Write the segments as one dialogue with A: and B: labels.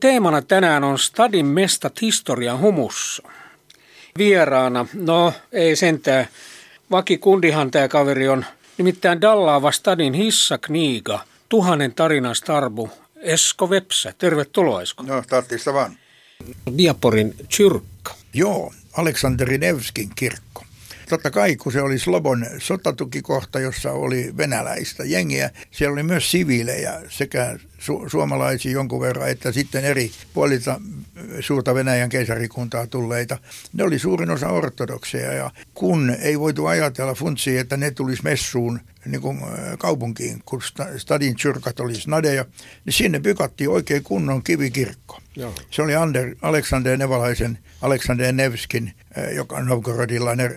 A: Teemana tänään on Stadin mestat historian humussa. Vieraana, no ei sentään, vakikundihan tämä kaveri on, nimittäin Dallaava Stadin hissakniiga, tuhannen tarinan starbu, Esko Vepsä. Tervetuloa Esko.
B: No, tarttista vaan.
A: Diaporin kyrkka.
B: Joo, Aleksanteri Nevskin kirkko. Totta kai, kun se oli Slobon sotatukikohta, jossa oli venäläistä jengiä, siellä oli myös siviilejä sekä su- suomalaisia jonkun verran, että sitten eri puolilta suurta Venäjän keisarikuntaa tulleita. Ne oli suurin osa ortodokseja ja kun ei voitu ajatella funtsia, että ne tulisi messuun niin kuin kaupunkiin, kun stadin chyrkat oli snadeja, niin sinne pykattiin oikein kunnon kivikirkko. Joo. Se oli Ander, Aleksander Nevalaisen, Aleksander Nevskin, joka on Novgorodilainen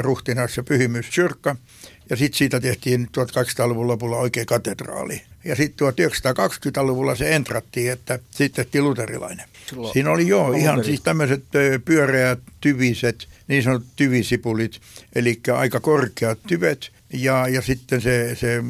B: ruhtinas ja pyhimys chyrkka. Ja sitten siitä tehtiin 1800-luvun lopulla oikein katedraali. Ja sitten 1920-luvulla se entrattiin, että sitten tehtiin luterilainen. Silloin Siinä oli joo, ihan siis tämmöiset pyöreät tyviset, niin sanotut tyvisipulit, eli aika korkeat tyvet, ja, ja sitten se, se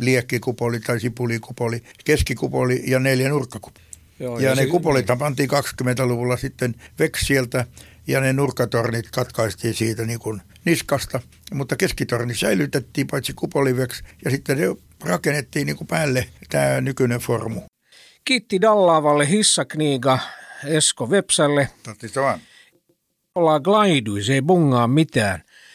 B: liekkikupoli tai sipulikupoli, keskikupoli ja neljä nurkkakupoli. Joo, ja, ja ne si- kupolit pantiin 20-luvulla sitten veksieltä ja ne nurkkatornit katkaistiin siitä niin kuin niskasta, mutta keskitorni säilytettiin paitsi kupoliveksi ja sitten ne rakennettiin niin kuin päälle tämä nykyinen formu.
A: Kiitti Dallaavalle hissakniiga Esko Vepsälle.
B: Tattista vaan.
A: Ollaan glaidu, se ei bungaa mitään.